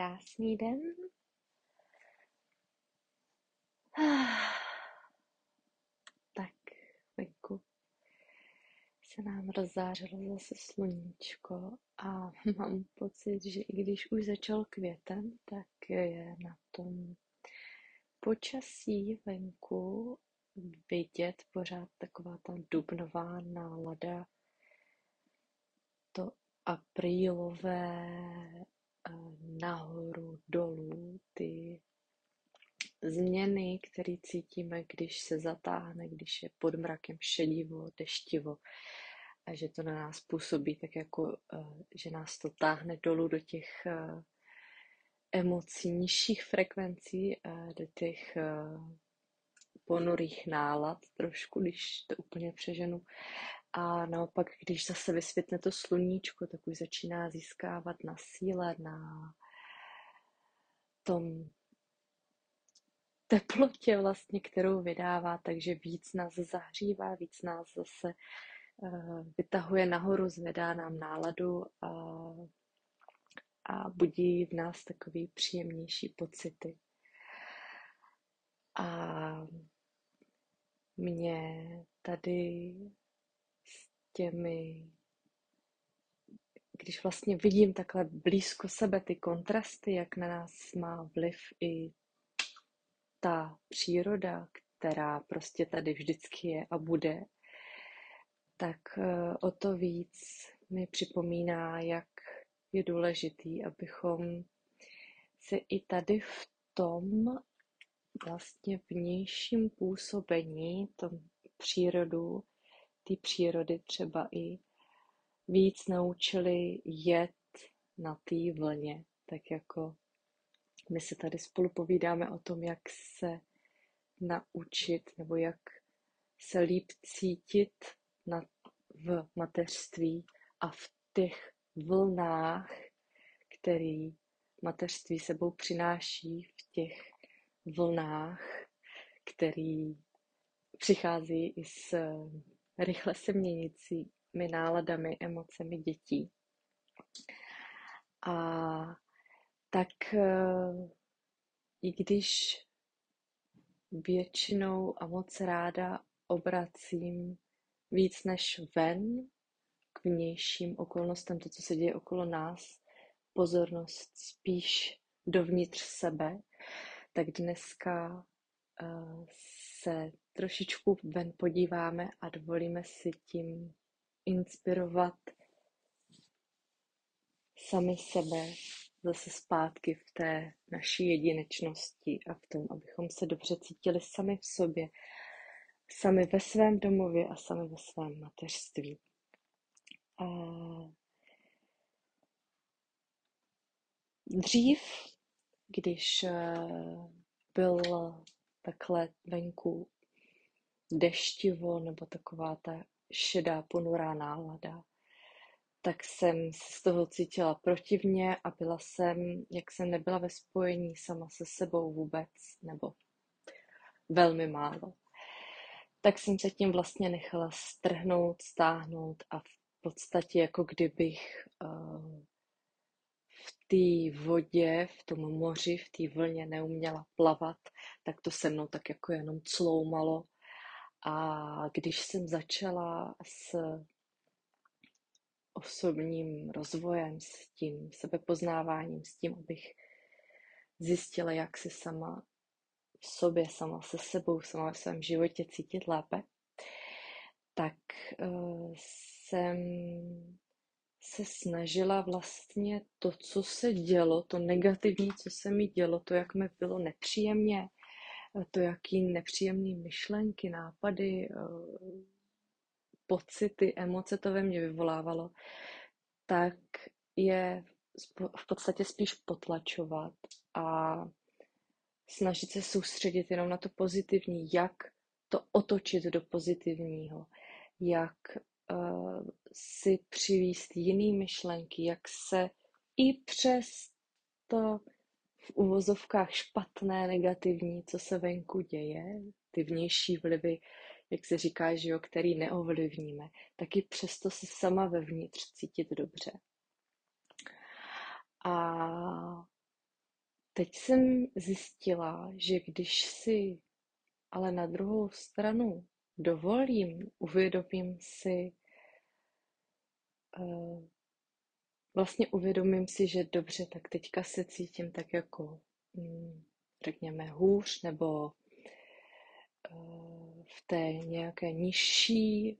Krásný den. Tak, venku se nám rozzářilo zase sluníčko a mám pocit, že i když už začal květen, tak je na tom počasí venku vidět pořád taková ta dubnová nálada, to aprílové nahoru, dolů, ty změny, které cítíme, když se zatáhne, když je pod mrakem šedivo, deštivo a že to na nás působí tak jako, eh, že nás to táhne dolů do těch eh, emocí nižších frekvencí, do těch eh, ponurých nálad trošku, když to úplně přeženu. A naopak, když zase vysvětne to sluníčko, tak už začíná získávat na síle, na tom teplotě vlastně, kterou vydává, takže víc nás zahřívá, víc nás zase uh, vytahuje nahoru, zvedá nám náladu a, a budí v nás takový příjemnější pocity. A mě tady těmi, když vlastně vidím takhle blízko sebe ty kontrasty, jak na nás má vliv i ta příroda, která prostě tady vždycky je a bude, tak eh, o to víc mi připomíná, jak je důležitý, abychom se i tady v tom vlastně vnějším působení, tom přírodu, té přírody třeba i víc naučili jet na té vlně. Tak jako my se tady spolu povídáme o tom, jak se naučit nebo jak se líp cítit na, v mateřství a v těch vlnách, který mateřství sebou přináší v těch vlnách, který přichází i s rychle se měnícími náladami, emocemi dětí. A tak eh, i když většinou a moc ráda obracím víc než ven k vnějším okolnostem, to, co se děje okolo nás, pozornost spíš dovnitř sebe, tak dneska uh, se trošičku ven podíváme a dovolíme si tím inspirovat sami sebe zase zpátky v té naší jedinečnosti a v tom, abychom se dobře cítili sami v sobě, sami ve svém domově a sami ve svém mateřství. A dřív, když eh, byl takhle venku deštivo nebo taková ta šedá, ponurá nálada, tak jsem se z toho cítila protivně a byla jsem, jak jsem nebyla ve spojení sama se sebou vůbec, nebo velmi málo. Tak jsem se tím vlastně nechala strhnout, stáhnout a v podstatě jako kdybych uh, v té vodě, v tom moři, v té vlně neuměla plavat, tak to se mnou tak jako jenom cloumalo a když jsem začala s osobním rozvojem, s tím sebepoznáváním, s tím, abych zjistila, jak se sama v sobě, sama se sebou, sama v svém životě cítit lépe, tak uh, jsem se snažila vlastně to, co se dělo, to negativní, co se mi dělo, to, jak mi bylo nepříjemně, to, jaký nepříjemné myšlenky, nápady, eh, pocity, emoce to ve mně vyvolávalo, tak je v podstatě spíš potlačovat a snažit se soustředit jenom na to pozitivní, jak to otočit do pozitivního, jak uh, si přivíst jiný myšlenky, jak se i přes to v uvozovkách špatné, negativní, co se venku děje, ty vnější vlivy, jak se říká, že jo, který neovlivníme, taky přesto se sama vevnitř cítit dobře. A teď jsem zjistila, že když si ale na druhou stranu dovolím, uvědomím si, uh, vlastně uvědomím si, že dobře, tak teďka se cítím tak jako, mm, řekněme, hůř, nebo uh, v té nějaké nižší,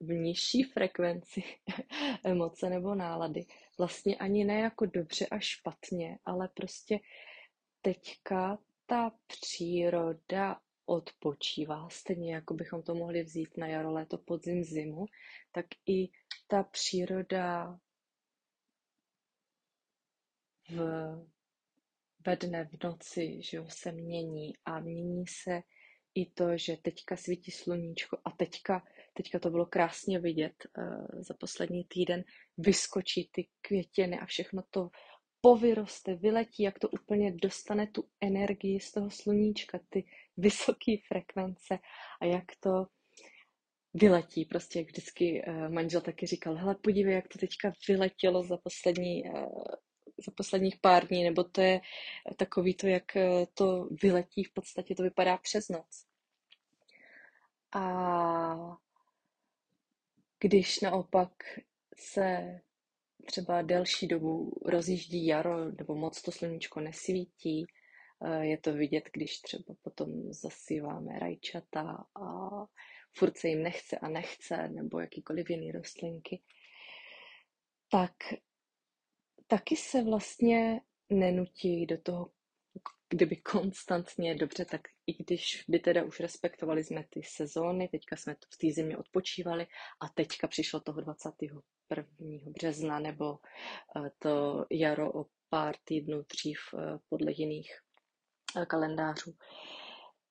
v nižší frekvenci emoce nebo nálady. Vlastně ani ne jako dobře a špatně, ale prostě teďka ta příroda odpočívá, stejně jako bychom to mohli vzít na jaro, léto, podzim, zimu, tak i ta příroda v, ve dne, v noci, že jo, se mění a mění se i to, že teďka svítí sluníčko a teďka, teďka to bylo krásně vidět uh, za poslední týden, vyskočí ty květiny a všechno to povyroste, vyletí, jak to úplně dostane tu energii z toho sluníčka, ty vysoké frekvence a jak to vyletí. Prostě jak vždycky uh, manžel taky říkal, hele podívej, jak to teďka vyletělo za poslední uh, za posledních pár dní, nebo to je takový to, jak to vyletí, v podstatě to vypadá přes noc. A když naopak se třeba delší dobu rozjíždí jaro nebo moc to sluníčko nesvítí, eh, je to vidět, když třeba potom zasíváme rajčata a furt se jim nechce a nechce, nebo jakýkoliv jiný rostlinky, tak taky se vlastně nenutí do toho kdyby konstantně dobře, tak i když by teda už respektovali jsme ty sezóny, teďka jsme v té zimě odpočívali a teďka přišlo toho 21. března nebo eh, to jaro o pár týdnů dřív eh, podle jiných eh, kalendářů.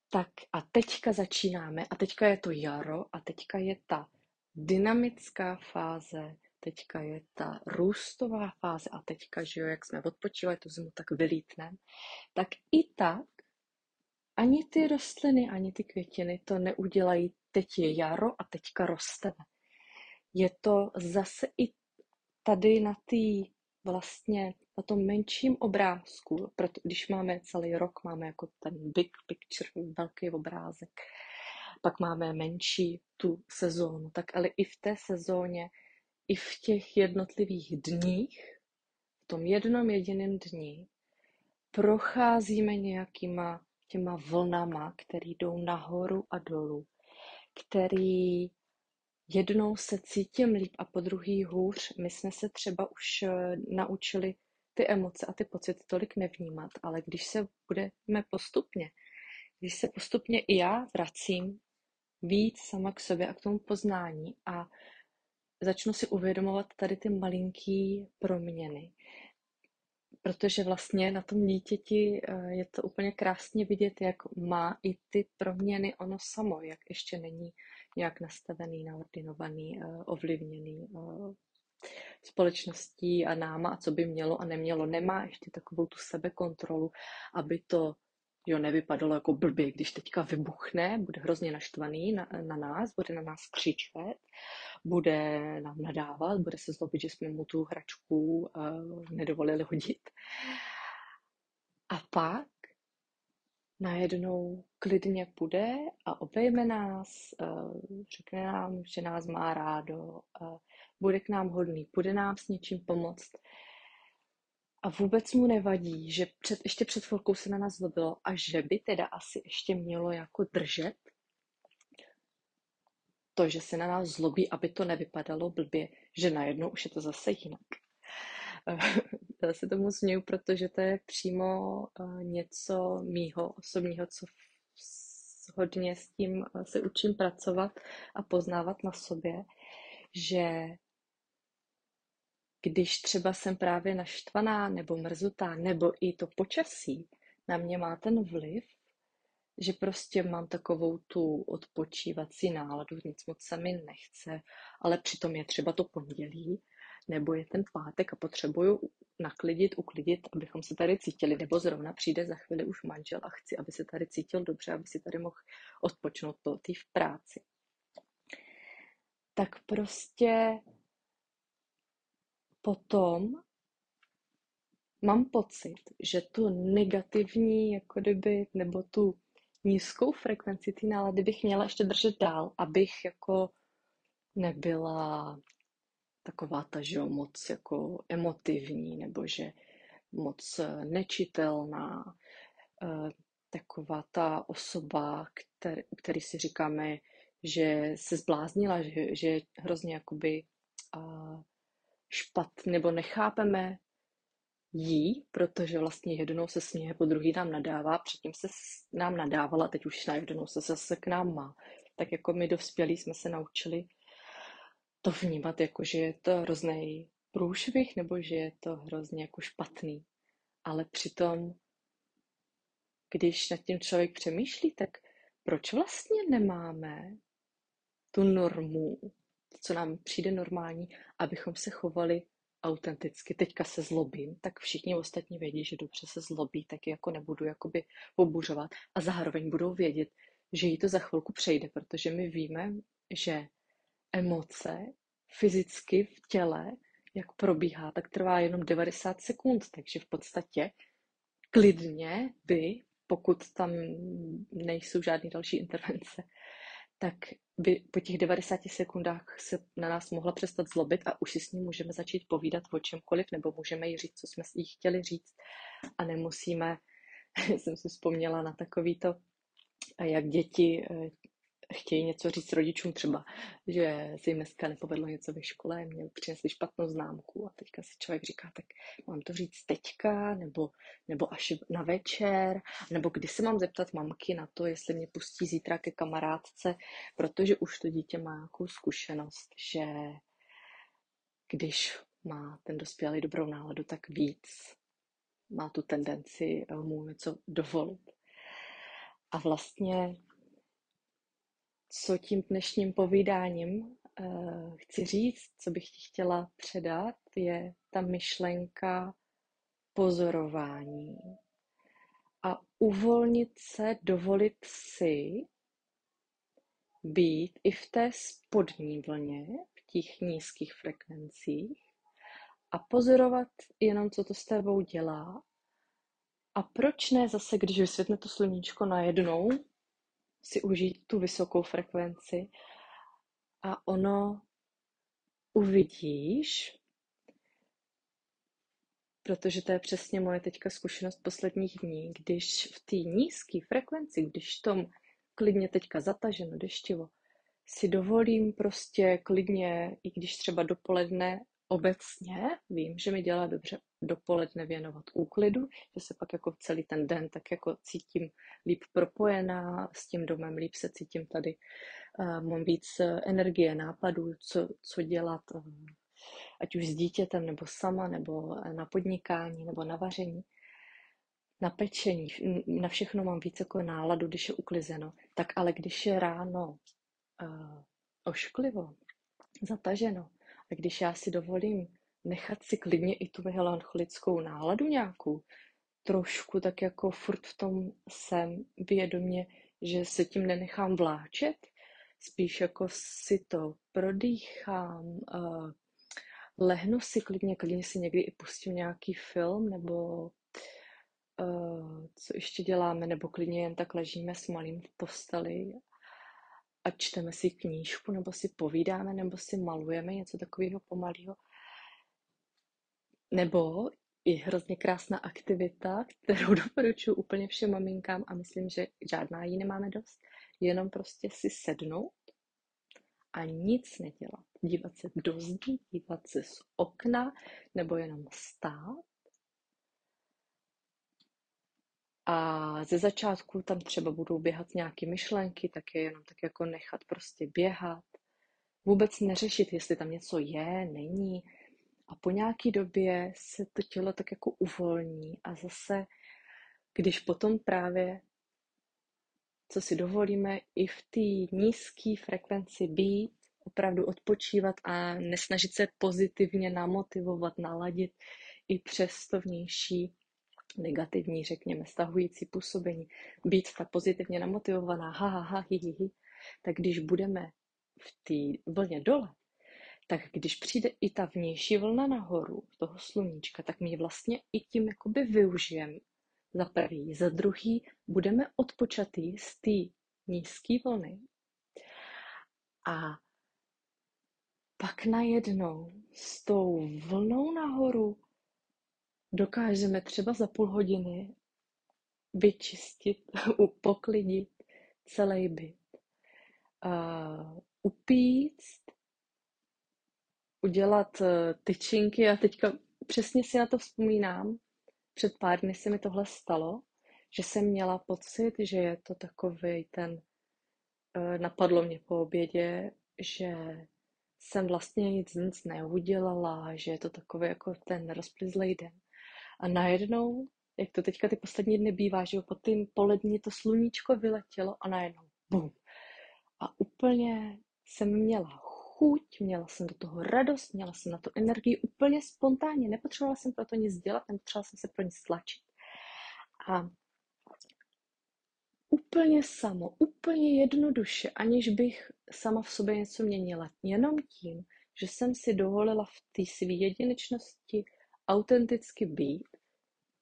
Tak a teďka začínáme a teďka je to jaro a teďka je ta dynamická fáze teďka je ta růstová fáze a teďka, že jo, jak jsme odpočívali tu zimu, tak vylítneme, tak i tak ani ty rostliny, ani ty květiny to neudělají, teď je jaro a teďka rosteme. Je to zase i tady na té vlastně na tom menším obrázku, proto když máme celý rok, máme jako ten big picture, velký obrázek, pak máme menší tu sezónu, tak ale i v té sezóně i v těch jednotlivých dních, v tom jednom jediném dni, procházíme nějakýma těma vlnama, které jdou nahoru a dolů, který jednou se cítím líp a po druhý hůř. My jsme se třeba už eh, naučili ty emoce a ty pocity tolik nevnímat, ale když se budeme postupně, když se postupně i já vracím víc sama k sobě a k tomu poznání a začnu si uvědomovat tady ty malinký proměny. Protože vlastně na tom dítěti eh, je to úplně krásně vidět, jak má i ty proměny ono samo, jak ještě není nějak nastavený, naordinovaný, eh, ovlivněný eh, společností a náma a co by mělo a nemělo. Nemá ještě takovou tu sebekontrolu, aby to jo, nevypadalo jako blbě, když teďka vybuchne, bude hrozně naštvaný na, na nás, bude na nás křičet, bude nám nadávat, bude se zlobit, že jsme mu tu hračku uh, nedovolili hodit. A pak najednou klidně půjde a obejme nás, uh, řekne nám, že nás má rádo, uh, bude k nám hodný, bude nám s něčím pomoct. A vůbec mu nevadí, že před, ještě před chvilkou se na nás zlobilo a že by teda asi ještě mělo jako držet to, že se na nás zlobí, aby to nevypadalo blbě, že najednou už je to zase jinak. Já se tomu směju, protože to je přímo eh, něco mýho osobního, co hodně s tím eh, se učím pracovat a poznávat na sobě, že když třeba jsem právě naštvaná nebo mrzutá, nebo i to počasí na mě má ten vliv, že prostě mám takovou tu odpočívací náladu, nic moc se mi nechce, ale přitom je třeba to pondělí, nebo je ten pátek a potřebuju naklidit, uklidit, abychom se tady cítili, nebo zrovna přijde za chvíli už manžel a chci, aby se tady cítil dobře, aby si tady mohl odpočnout po té v práci. Tak prostě potom mám pocit, že tu negativní, jako kdyby, nebo tu nízkou frekvenci té nálady bych měla ještě držet dál, abych jako nebyla taková ta, že jo, moc jako emotivní, nebo že moc nečitelná, eh, taková ta osoba, který, který si říkáme, že se zbláznila, že, že je hrozně jakoby špatný, nebo nechápeme jí, protože vlastně jednou se směje, po druhý nám nadává, předtím se nám nadávala, teď už na jednou se zase k nám má. Tak jako my dospělí jsme se naučili to vnímat, jako že je to hrozný průšvih, nebo že je to hrozně jako špatný. Ale přitom, když nad tím člověk přemýšlí, tak proč vlastně nemáme tu normu, co nám přijde normální, abychom se chovali autenticky. Teďka se zlobím, tak všichni ostatní vědí, že dobře se zlobí, tak jako nebudu jakoby pobuřovat a zároveň budou vědět, že jí to za chvilku přejde, protože my víme, že emoce fyzicky v těle, jak probíhá, tak trvá jenom 90 sekund, takže v podstatě klidně by, pokud tam nejsou žádné další intervence, tak by po těch 90 sekundách se na nás mohla přestat zlobit a už si s ní můžeme začít povídat o čemkoliv, nebo můžeme jí říct, co jsme jí chtěli říct. A nemusíme, jsem si vzpomněla na takový to, jak děti eh, chtějí něco říct rodičům třeba, že se jim dneska nepovedlo něco ve škole, měl přinesli špatnou známku a teďka si člověk říká, tak mám to říct teďka, nebo, nebo až na večer, nebo kdy se mám zeptat mamky na to, jestli mě pustí zítra ke kamarádce, protože už to dítě má nějakou zkušenost, že když má ten dospělý dobrou náladu, tak víc má tu tendenci mu něco dovolit. A vlastně co tím dnešním povídáním uh, chci říct, co bych ti chtěla předat, je ta myšlenka pozorování a uvolnit se, dovolit si být i v té spodní vlně, v těch nízkých frekvencích a pozorovat jenom, co to s tebou dělá. A proč ne zase, když vysvětne to sluníčko najednou, si užít tu vysokou frekvenci. A ono uvidíš, protože to je přesně moje teďka zkušenost posledních dní, když v té nízké frekvenci, když tom klidně teďka zataženo deštivo, si dovolím prostě klidně, i když třeba dopoledne obecně vím, že mi dělá dobře dopoledne věnovat úklidu, že se pak jako celý ten den tak jako cítím líp propojená s tím domem, líp se cítím tady, uh, mám víc energie, nápadů, co, co dělat, uh, ať už s dítětem, nebo sama, nebo na podnikání, nebo na vaření, na pečení, na všechno mám víc jako náladu, když je uklizeno. Tak ale když je ráno uh, ošklivo, zataženo, a když já si dovolím nechat si klidně i tu melancholickou náladu nějakou, trošku tak jako furt v tom jsem vědomě, že se tím nenechám vláčet, spíš jako si to prodýchám, uh, lehnu si klidně, klidně si někdy i pustím nějaký film, nebo uh, co ještě děláme, nebo klidně jen tak ležíme s malým v posteli a čteme si knížku, nebo si povídáme, nebo si malujeme něco takového pomalého. Nebo i hrozně krásná aktivita, kterou doporučuji úplně všem maminkám a myslím, že žádná jí nemáme dost, jenom prostě si sednout a nic nedělat. Dívat se do zdí, dívat se z okna, nebo jenom stát a ze začátku tam třeba budou běhat nějaké myšlenky, tak je jenom tak jako nechat prostě běhat. Vůbec neřešit, jestli tam něco je, není. A po nějaké době se to tělo tak jako uvolní a zase, když potom právě, co si dovolíme, i v té nízké frekvenci být, opravdu odpočívat a nesnažit se pozitivně namotivovat, naladit i přes to vnější negativní, řekněme, stahující působení, být ta pozitivně namotivovaná, ha, ha, ha, hi, hi, hi, tak když budeme v té vlně dole, tak když přijde i ta vnější vlna nahoru, toho sluníčka, tak my vlastně i tím jakoby využijeme. Za prvý. Za druhý budeme odpočatý z té nízké vlny. A pak najednou s tou vlnou nahoru dokážeme třeba za půl hodiny vyčistit, upoklidit celý byt, uh, upíct, udělat uh, tyčinky a teďka přesně si na to vzpomínám. Před pár dny se mi tohle stalo, že jsem měla pocit, že je to takový ten, uh, napadlo mě po obědě, že jsem vlastně nic, nic neudělala, že je to takový jako ten rozplizlej den. A najednou, jak to teďka ty poslední dny bývá, že po tým polední to sluníčko vyletělo a najednou bum. A úplně jsem měla chuť, měla jsem do toho radost, měla jsem na to energii úplně spontánně, nepotřebovala jsem pro to nic dělat, nepotřebovala jsem se pro nic stlačit. A úplně samo, úplně jednoduše, aniž bych sama v sobě něco měnila. Jenom tím, že jsem si dovolila v té své jedinečnosti autenticky být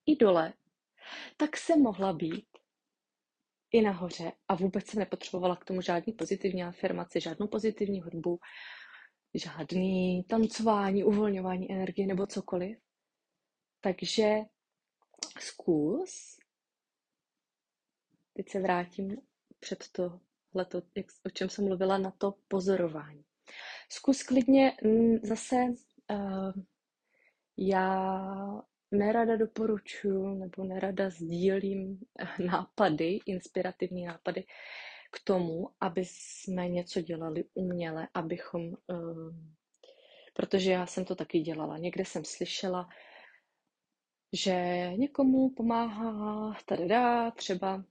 i dole, tak jsem mohla být i nahoře a vůbec jsem nepotřebovala k tomu žádný pozitivní afirmaci, žádnou pozitivní hudbu, žádný tancování, uvolňování energie nebo cokoliv. Takže zkus, teď se vrátím před to, jak, o čem jsem mluvila, na to pozorování. Zkus klidně mm, zase uh, já nerada doporučuji nebo nerada sdílím eh, nápady, inspirativní nápady k tomu, aby jsme něco dělali uměle, abychom, um, protože já jsem to taky dělala. Někde jsem slyšela, že někomu pomáhá tady dá třeba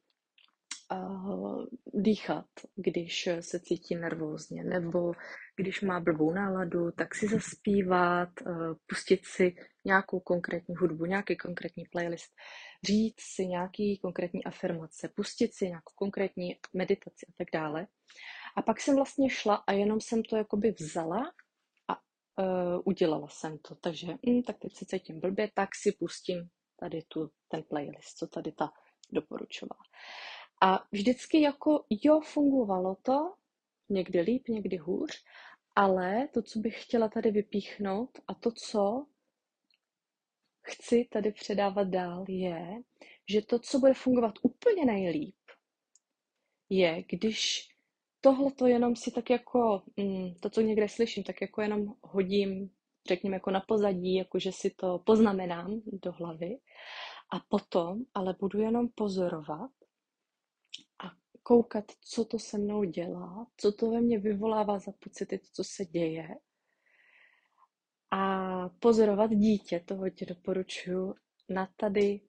uh, dýchat, když se cítí nervózně, nebo když má blbou náladu, tak si zaspívat, uh, pustit si nějakou konkrétní hudbu, nějaký konkrétní playlist, říct si nějaký konkrétní afirmace, pustit si nějakou konkrétní meditaci a tak dále. A pak jsem vlastně šla a jenom jsem to jakoby vzala a uh, udělala jsem to. Takže hm, tak teď se cítím blbě, tak si pustím tady tu, ten playlist, co tady ta doporučovala. A vždycky jako jo, fungovalo to, někdy líp, někdy hůř, ale to, co bych chtěla tady vypíchnout a to, co chci tady předávat dál, je, že to, co bude fungovat úplně nejlíp, je, když tohle to jenom si tak jako, mm, to, co někde slyším, tak jako jenom hodím, řekněme, jako na pozadí, jako že si to poznamenám do hlavy a potom ale budu jenom pozorovat koukat, co to se mnou dělá, co to ve mně vyvolává za pocity, co se děje. A pozorovat dítě, toho tě doporučuji, na tady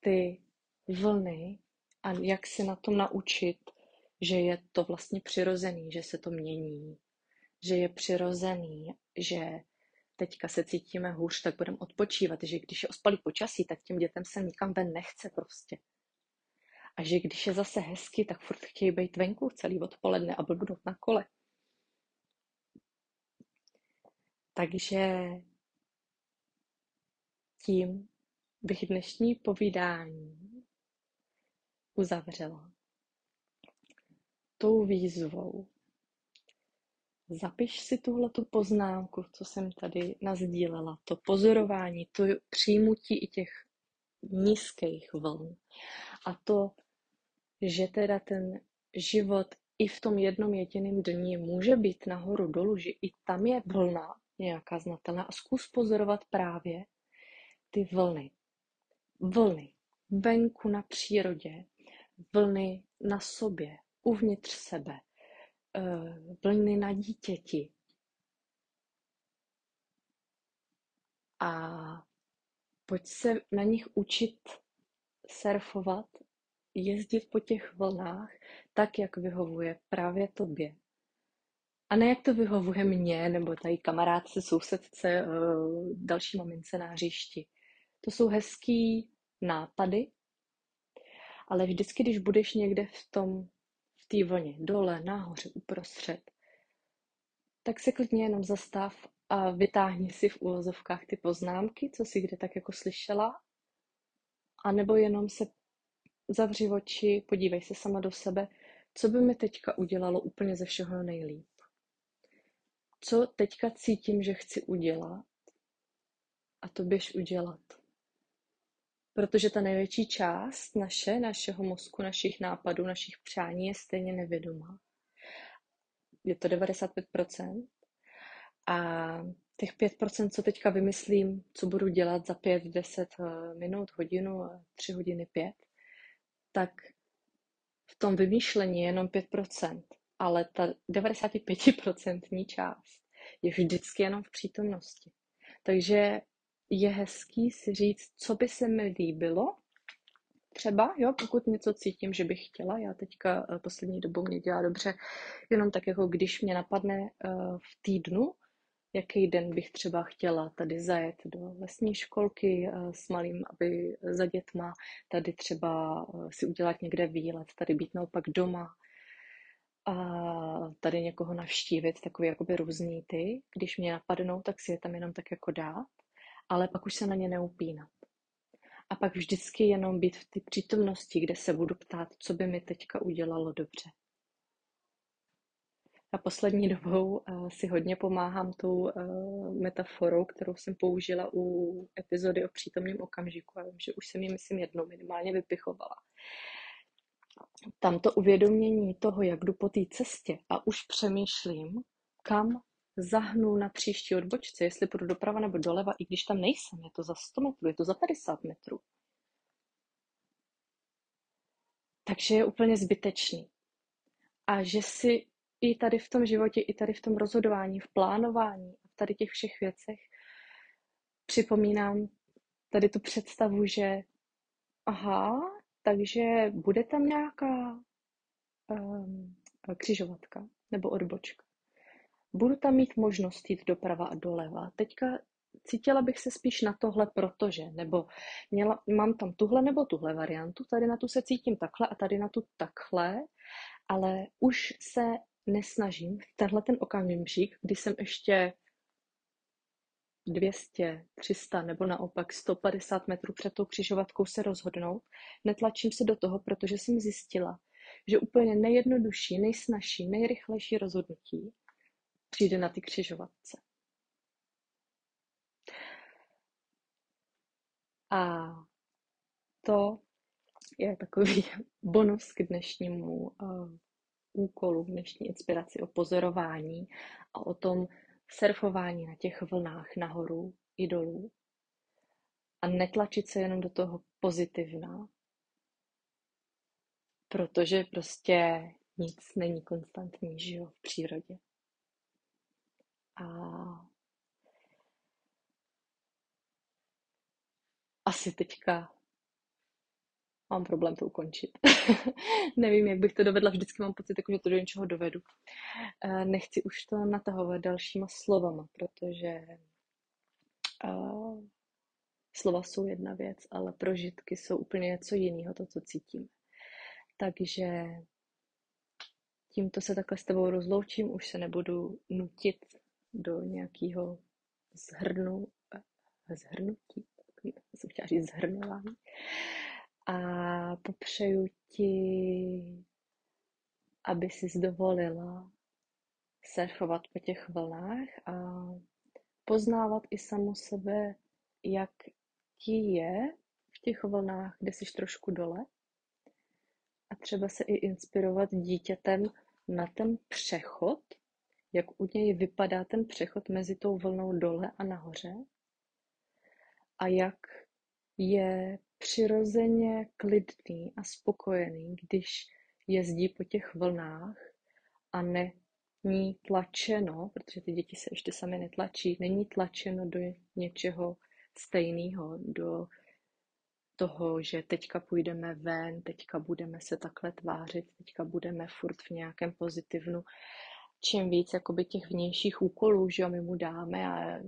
ty vlny a jak se na tom naučit, že je to vlastně přirozený, že se to mění, že je přirozený, že teďka se cítíme hůř, tak budeme odpočívat, že když je ospalý počasí, tak těm dětem se nikam ven nechce prostě. A že když je zase hezky, tak furt chtějí být venku celý odpoledne a blbnout na kole. Takže tím bych dnešní povídání uzavřela tou výzvou. Zapiš si tuhle tu poznámku, co jsem tady nazdílela, to pozorování, to přijmutí i těch nízkých vln a to že teda ten život i v tom jednom jediném dni může být nahoru dolů, že i tam je vlna nějaká znatelná a zkus pozorovat právě ty vlny. Vlny venku na přírodě, vlny na sobě, uvnitř sebe, eh, vlny na dítěti. A pojď se na nich učit surfovat jezdit po těch vlnách tak, jak vyhovuje právě tobě. A ne jak to vyhovuje mně, nebo tady kamarádce, sousedce, eh, další mamince na hřišti. To jsou hezký nápady, ale vždycky, když budeš někde v tom, v té vlně, dole, nahoře, uprostřed, tak se klidně jenom zastav a vytáhni si v úvozovkách ty poznámky, co si kde tak jako slyšela, a nebo jenom se zavři oči, podívej se sama do sebe, co by mi teďka udělalo úplně ze všeho nejlíp. Co teďka cítím, že chci udělat a to běž udělat. Protože ta největší část naše, našeho mozku, našich nápadů, našich přání je stejně nevědomá. Je to 95%. A těch 5%, co teďka vymyslím, co budu dělat za 5, 10 eh, minut, hodinu, 3 hodiny, 5, tak v tom vymýšlení je jenom 5%, ale ta 95% část je vždycky jenom v přítomnosti. Takže je hezký si říct, co by se mi líbilo, třeba, jo, pokud něco cítím, že bych chtěla, já teďka eh, poslední dobou mě dělá dobře, jenom tak jako když mě napadne eh, v týdnu, jaký den bych třeba chtěla tady zajet do lesní školky eh, s malým, aby za dětma, tady třeba si udělat někde výlet, tady být naopak doma, a tady někoho navštívit, takový jakoby různý ty, když mě napadnou, tak si je tam jenom tak jako dát, ale pak už se na ně neupínat. A pak vždycky jenom být v té přítomnosti, kde se budu ptát, co by mi teďka udělalo dobře. A poslední dobou uh, si hodně pomáhám tou uh, metaforou, kterou jsem použila u epizody o přítomném okamžiku. Já vím, že už jsem ji, myslím, jednou minimálně vypichovala tam to uvědomění toho, jak jdu po té cestě a už přemýšlím, kam zahnu na příští odbočce, jestli půjdu doprava nebo doleva, i když tam nejsem, je to za 100 metrů, je to za 50 metrů. Takže je úplně zbytečný. A že si i tady v tom životě, i tady v tom rozhodování, v plánování, v tady těch všech věcech připomínám tady tu představu, že aha, takže bude tam nějaká um, křižovatka nebo odbočka. Budu tam mít možnost jít doprava a doleva. Teďka cítila bych se spíš na tohle, protože, nebo měla, mám tam tuhle nebo tuhle variantu, tady na tu se cítím takhle a tady na tu takhle, ale už se nesnažím v tenhle ten okamžik, kdy jsem ještě 200, 300 nebo naopak 150 metrů před tou křižovatkou se rozhodnout. Netlačím se do toho, protože jsem zjistila, že úplně nejjednodušší, nejsnažší, nejrychlejší rozhodnutí přijde na ty křižovatce. A to je takový bonus k dnešnímu uh, úkolu, dnešní inspiraci o pozorování a o tom, surfování na těch vlnách nahoru i dolů a netlačit se jenom do toho pozitivna, protože prostě nic není konstantní, jo, v přírodě. A asi teďka mám problém to ukončit. Nevím, jak bych to dovedla, vždycky mám pocit, jako, že to do něčeho dovedu. Eh, nechci už to natahovat dalšíma slovama, protože uh, slova jsou jedna věc, ale prožitky jsou úplně něco jiného, to, co cítím. Takže tímto se takhle s tebou rozloučím, už se nebudu nutit do nějakého zhrnu, eh, zhrnutí, jsem chtěla říct zhrnování a popřeju ti, aby si dovolila surfovat po těch vlnách a poznávat i samu sebe, jak ti je v těch vlnách, kde jsi trošku dole. A třeba se i inspirovat dítětem na ten přechod, jak u něj vypadá ten přechod mezi tou vlnou dole a nahoře. A jak je přirozeně klidný a spokojený, když jezdí po těch vlnách a není tlačeno, protože ty děti se ještě sami netlačí, není tlačeno do něčeho stejného, do toho, že teďka půjdeme ven, teďka budeme se takhle tvářit, teďka budeme furt v nějakém pozitivnu. Čím víc jakoby těch vnějších úkolů, že jo, my mu dáme a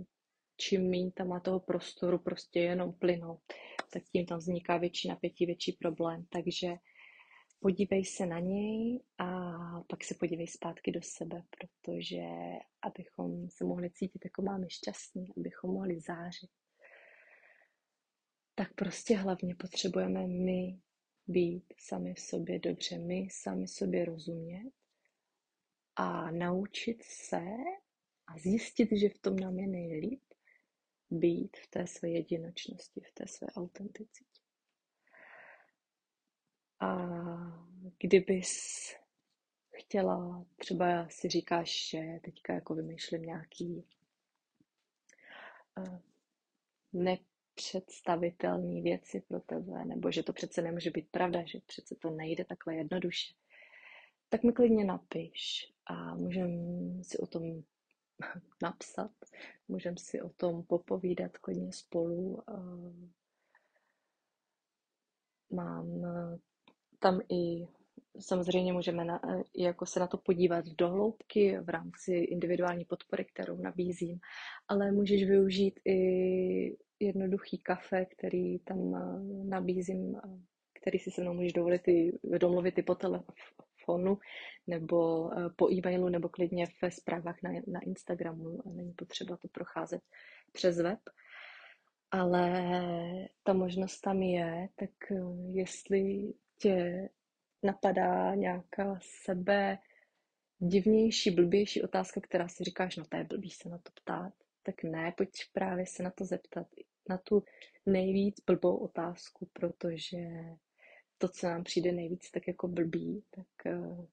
čím méně tam má toho prostoru prostě jenom plynout, tak tím tam vzniká větší napětí, větší problém. Takže podívej se na něj a pak se podívej zpátky do sebe, protože abychom se mohli cítit jako máme šťastní, abychom mohli zářit, tak prostě hlavně potřebujeme my být sami v sobě dobře, my sami sobě rozumět a naučit se a zjistit, že v tom nám je nejlíp, být v té své jedinočnosti, v té své autenticitě. A kdybys chtěla, třeba si říkáš, že teďka jako vymýšlím nějaký uh, nepředstavitelné věci pro tebe, nebo že to přece nemůže být pravda, že přece to nejde takhle jednoduše, tak mi klidně napiš a můžeme si o tom napsat, můžeme si o tom popovídat klidně spolu. Mám tam i samozřejmě můžeme na, jako se na to podívat do hloubky v rámci individuální podpory, kterou nabízím, ale můžeš využít i jednoduchý kafe, který tam nabízím, který si se mnou můžeš dovolit i domluvit i po telefonu nebo po e-mailu nebo klidně ve zprávách na, na Instagramu. Není potřeba to procházet přes web. Ale ta možnost tam je, tak jestli tě napadá nějaká sebe divnější, blbější otázka, která si říkáš, no to je blbý se na to ptát, tak ne, pojď právě se na to zeptat, na tu nejvíc blbou otázku, protože to, co nám přijde nejvíc tak jako blbý, tak eh,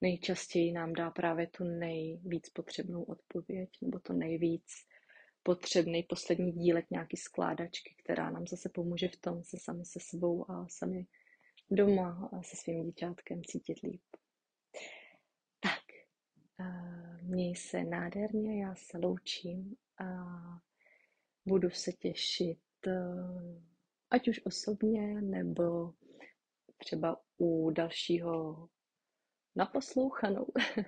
nejčastěji nám dá právě tu nejvíc potřebnou odpověď, nebo to nejvíc potřebný poslední dílek nějaký skládačky, která nám zase pomůže v tom se sami se sebou a sami doma a se svým dítětkem cítit líp. Tak, měj se nádherně, já se loučím a budu se těšit, ať už osobně, nebo třeba u dalšího naposlouchanou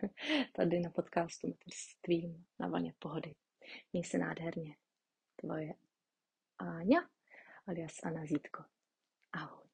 tady na podcastu Mateřstvím na vaně pohody. Měj se nádherně. Tvoje Áňa alias Anna Zítko. Ahoj.